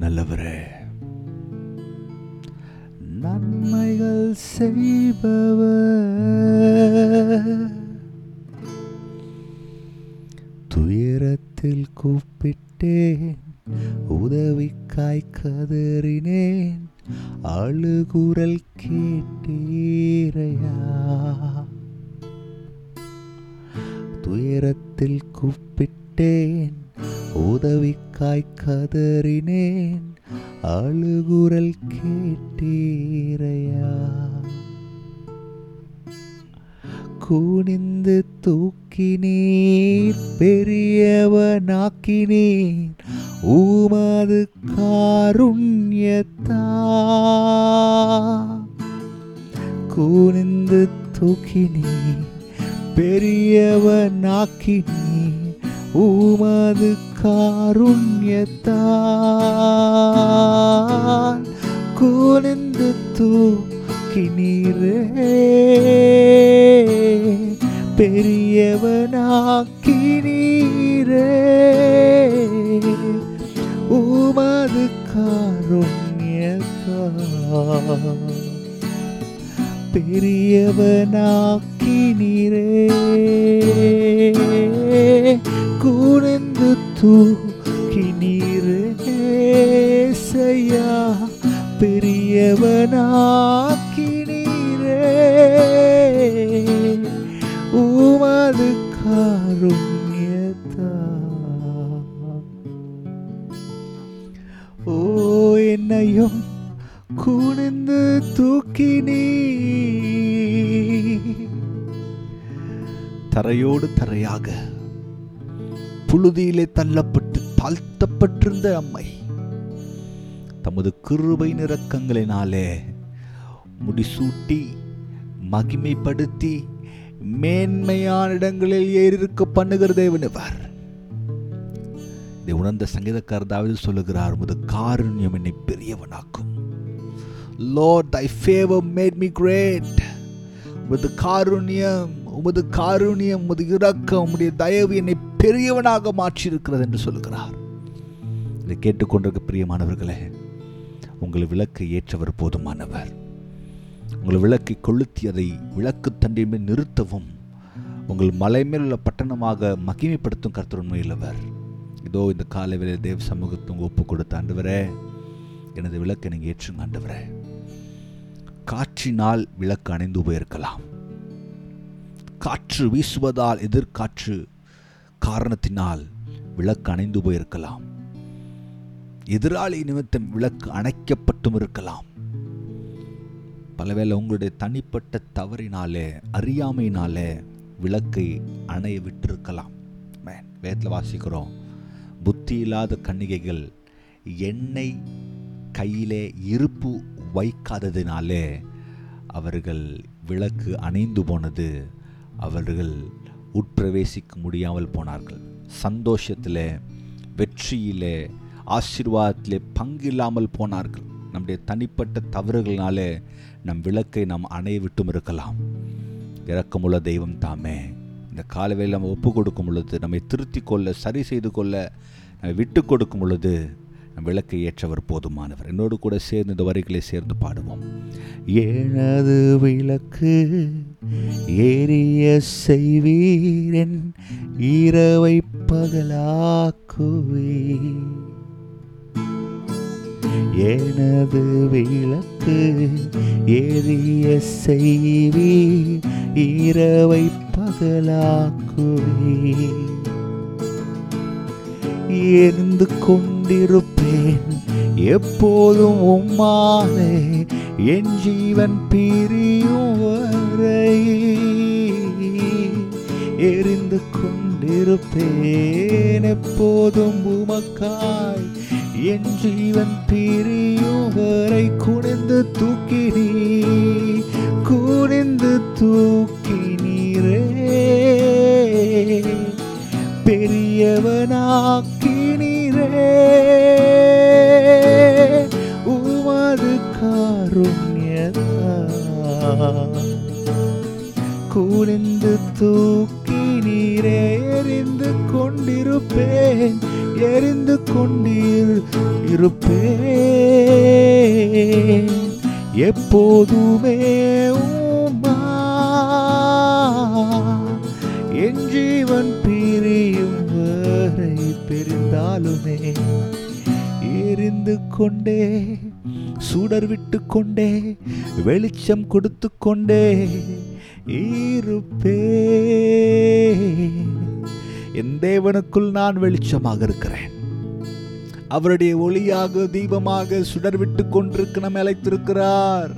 நல்லவரே. நன்மைகள் செய்பவர். துயரத்தில் கூப்பிட்டேன் உதவிக்காய் கதறினேன் அழுகுரல் கேட்டீரையா. துயரத்தில் கூப்பிட்டேன் உதவி காய் கதறினேன் அழுகுரல் கேட்டீரையா? குனிந்து தூக்கினீர் பெரியவனாக்கினீர் உமது காருண்யத்தா? குனிந்து தூக்கினீர் பெரியவனாக்கினீர் உமது காருண்யத்தான் குனிந்து தூக்கினீரே. பெரியவனாக்கினீரே. உமது காருண்யத்தா பெரியவனாக்கினீரே. குனிந்து தூக்கினீரே செய்யா பெரியவனாக்கினீரே உமது காருண்யத்தா. ஓ என்னையும் குனிந்து தூக்கினீ தரையோடு தரையாக புழுதியிலே தள்ளப்பட்டு தாழ்த்தப்பட்டிருந்த அம்மை தமது கிருபை நிறக்கங்களினாலே முடிசூட்டி மகிமைப்படுத்தி மேன்மையான இடங்களில் ஏறிருக்க பண்ணுகிற தேவனவர் இதை உணர்ந்த சங்கீதக்கார் தாவது சொல்லுகிறார் உமது காருண்யம் என்னை பெரியவனாக்கும். Lord thy favour made me great உமது காருண்யம் உமது காருண்யம் உமது இரக்கம் உம்முடைய தயவு என்னை பெரியவனாக மாற்றியிருக்கிறது என்று சொல்லுகிறார். இதை கேட்டுக்கொண்டிருக்க பிரியமானவர்களே உங்கள் விளக்கு ஏற்றவர் போதுமானவர். உங்கள் விளக்கை கொளுத்தி அதை விளக்கு தண்டின் நிறுத்தவும் உங்கள் மலை மேல் உள்ள பட்டணமாக மகிமைப்படுத்தும் கர்த்தர் உண்மையுள்ளவர் இதோ இந்த காலை வேலை தேவ சமூகத்தை உங்க ஒப்பு கொடுத்த ஆண்டவரே எனது விளக்கை நீங்கள் ஏற்றுங்க ஆண்டவரே. காற்றினால் விளக்கு அணைந்து போயிருக்கலாம். காற்று வீசுவதால் எதிர்காற்று காரணத்தினால் விளக்கு அணைந்து போயிருக்கலாம். எதிராளி நிமித்தம் விளக்கு அணைக்கப்பட்டும் இருக்கலாம். பலவேளை உங்களுடைய தனிப்பட்ட தவறினாலே அறியாமையினாலே விளக்கை அணைய விட்டிருக்கலாம். வேதத்தில் வாசிக்கிறோம். புத்தி இல்லாத கன்னிகைகள் எண்ணெய் கையிலே இருப்பு வைக்காததினாலே அவர்கள் விளக்கு அணைந்து போனது அவர்கள் உட்பிரவேசிக்க முடியாமல் போனார்கள். சந்தோஷத்தில் வெற்றியிலே ஆசீர்வாதத்திலே பங்கு இல்லாமல் போனார்கள். நம்முடைய தனிப்பட்ட தவறுகளினாலே நம் விளக்கை நாம் அணைய விட்டும் இருக்கலாம். இறக்கமுள்ள தெய்வம் தாமே இந்த காலவையில் நம்ம ஒப்பு கொடுக்கும் பொழுது நம்மை திருத்தி கொள்ள சரி செய்து கொள்ள நம்மை விட்டு கொடுக்கும் பொழுது விளக்கை ஏற்றவர் போதுமானவர். என்னோடு கூட சேர்ந்து இந்த வரிகளை சேர்ந்து பாடுவோம். எனது விளக்கு ஏறிய செய்வீரன் இரவை பகலாக்குவே எனது விளக்கு எரிய செய்வி இரவை பகலாக்குவே எரிந்து கொண்டிருப்பேன். எப்போதும் உம்மாலே என் ஜீவன் பிரியும் வரை எரிந்து கொண்டிருப்பேன். எப்போதும் உமக்காய் என் ஜீவன் பிரியும் வரை குனிந்து தூக்கினீ குனிந்து தூக்கினீரே. பெரியவனாக்கினீரே உமது காருண்யத்தா. குனிந்து தூக்கி நீரே எறிந்து கொண்டிருப்பேன். எரிந்து கொண்டீர் இருப்பேன். எப்போதுமே பிரிந்தாலுமே எரிந்து கொண்டே சுடர் விட்டு கொண்டே வெளிச்சம் கொடுத்து கொண்டே இருப்பே. என் தேவனுக்குள் நான் வெளிச்சமாக இருக்கிறேன். அவருடைய ஒளியாக தீபமாக சுடர் விட்டு கொண்டிருக்க நம்ம அழைத்திருக்கிறார்.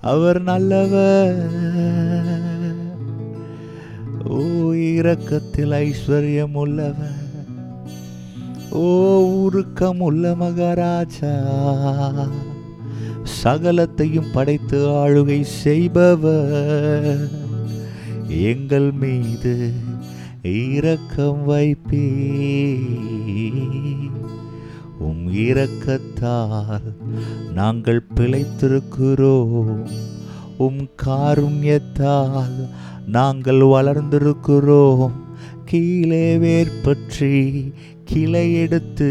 அவர் நல்லவர். ஓ இரக்கத்தில் ஐஸ்வர்யம் உள்ளவர் ஓ உருக்கம் உள்ள மகாராஜா சகலத்தையும் படைத்து ஆளுகை செய்பவர். எங்கள் மீது இரக்கம் வைப்பே உம் இரக்கத்தால் நாங்கள் பிழைத்திருக்கிறோம். உம் காருண்யத்தால் நாங்கள் வளர்ந்திருக்கிறோம். கீழே வேர்பற்றி கிளை எடுத்து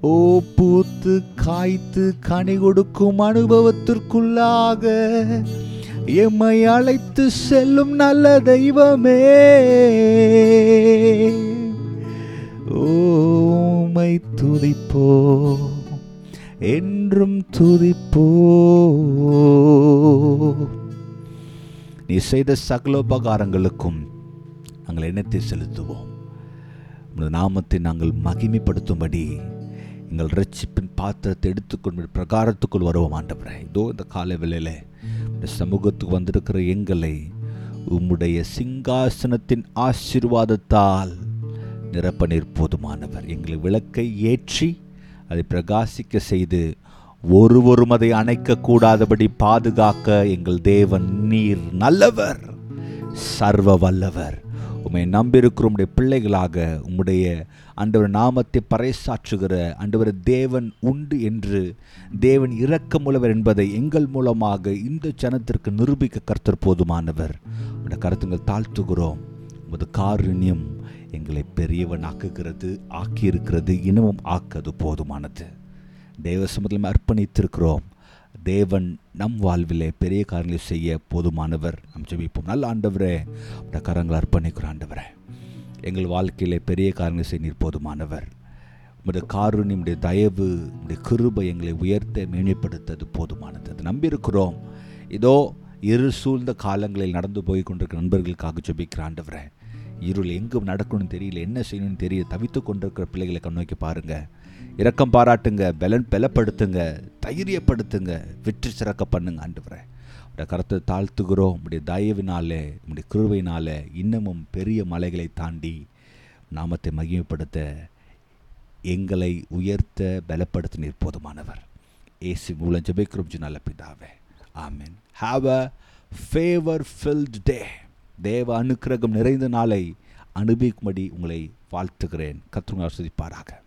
ஓ பூத்து காய்த்து கனி கொடுக்கும் அனுபவத்திற்குள்ளாக எம்மை அழைத்து செல்லும் நல்ல தெய்வமே. ஓமை துதிப்போ என்றும் துதிப்போ. நீ செய்த சகலோபகாரங்களுக்கும் நாங்கள் எண்ணத்தை செலுத்துவோம். உமது நாமத்தை நாங்கள் மகிமைப்படுத்தும்படி எங்கள் ரட்சிப்பின் பாத்திரத்தை எடுத்துக்கொண்டு பிரகாரத்துக்குள் வருவோம் ஆண்டவரே. இதோ இந்த காலை வேளையில் இந்த சமூகத்துக்கு வந்திருக்கிற எங்களை உம்முடைய சிங்காசனத்தின் ஆசீர்வாதத்தால் நிரப்ப நீர் போதுமானவர். எங்களை விளக்கை ஏற்றி அதை பிரகாசிக்க செய்து ஒருவரும் அதை அணைக்கக்கூடாதபடி பாதுகாக்க எங்கள் தேவன் நீர் நல்லவர் சர்வ வல்லவர். உம்மை நம்பியிருக்கிற உடைய பிள்ளைகளாக உம்முடைய அண்டவர் நாமத்தை பறைசாற்றுகிற அண்டவர் தேவன் உண்டு என்று தேவன் இரக்கமுள்ளவர் என்பதை எங்கள் மூலமாக இந்த ஜனத்திற்கு நிரூபிக்க கருத்தர் போதுமானவர். உடைய கருத்துங்கள் தாழ்த்துகிறோம். உமது காருண்யம் எங்களை பெரியவன் ஆக்குகிறது ஆக்கியிருக்கிறது இன்னமும் ஆக்கது போதுமானது. தேவ சமூகத்தில் அர்ப்பணித்திருக்கிறோம். தேவன் நம் வாழ்விலே பெரிய காரியங்களை செய்ய போதுமானவர். நம் ஜெபிப்போம். நல்ல ஆண்டவரே உடைய கரங்களை அர்ப்பணிக்கிறோம் ஆண்டவரே. எங்கள் வாழ்க்கையிலே பெரிய காரியங்களை செய்ய நீர் போதுமானவர். உங்களுடைய காரு உடைய தயவு உடைய கிருபை எங்களை உயர்த்த மேன்மைப்படுத்தது போதுமானது. அது நம்பியிருக்கிறோம். இதோ இரு சூழ்ந்த காலங்களில் நடந்து போய் கொண்டிருக்கிற நண்பர்களுக்காக ஜெபிக்கிற ஆண்டவரே. இருள் எங்கு நடக்கணும்னு தெரியல என்ன செய்யணும்னு தெரியல. தவித்து கொண்டிருக்கிற பிள்ளைகளை கண்ணோக்கி பாருங்கள் இரக்கம் பாராட்டுங்க பலன் பலப்படுத்துங்க. தைரியப்படுத்துங்க வெற்றி சிறக்க பண்ணுங்க ஆண்டவரே. உடைய கருத்தை தாழ்த்துகிறோம். உடைய தயவினாலே உடைய கிருவையினாலே இன்னமும் பெரிய மலைகளை தாண்டி நாமத்தை மகிமைப்படுத்த எங்களை உயர்த்த பலப்படுத்த நீர் போதுமானவர். ஏசி மூலம் ஜெபிக்கிறோம் நல்ல பிதாவே. ஆமீன். Have a favour filled day தேவ அனுக்கிரகம் நிறைந்த நாளை அனுபவிக்கும்படி உங்களை வாழ்த்துகிறேன். கத்துங்க ஆஸ்வதிப்பாராக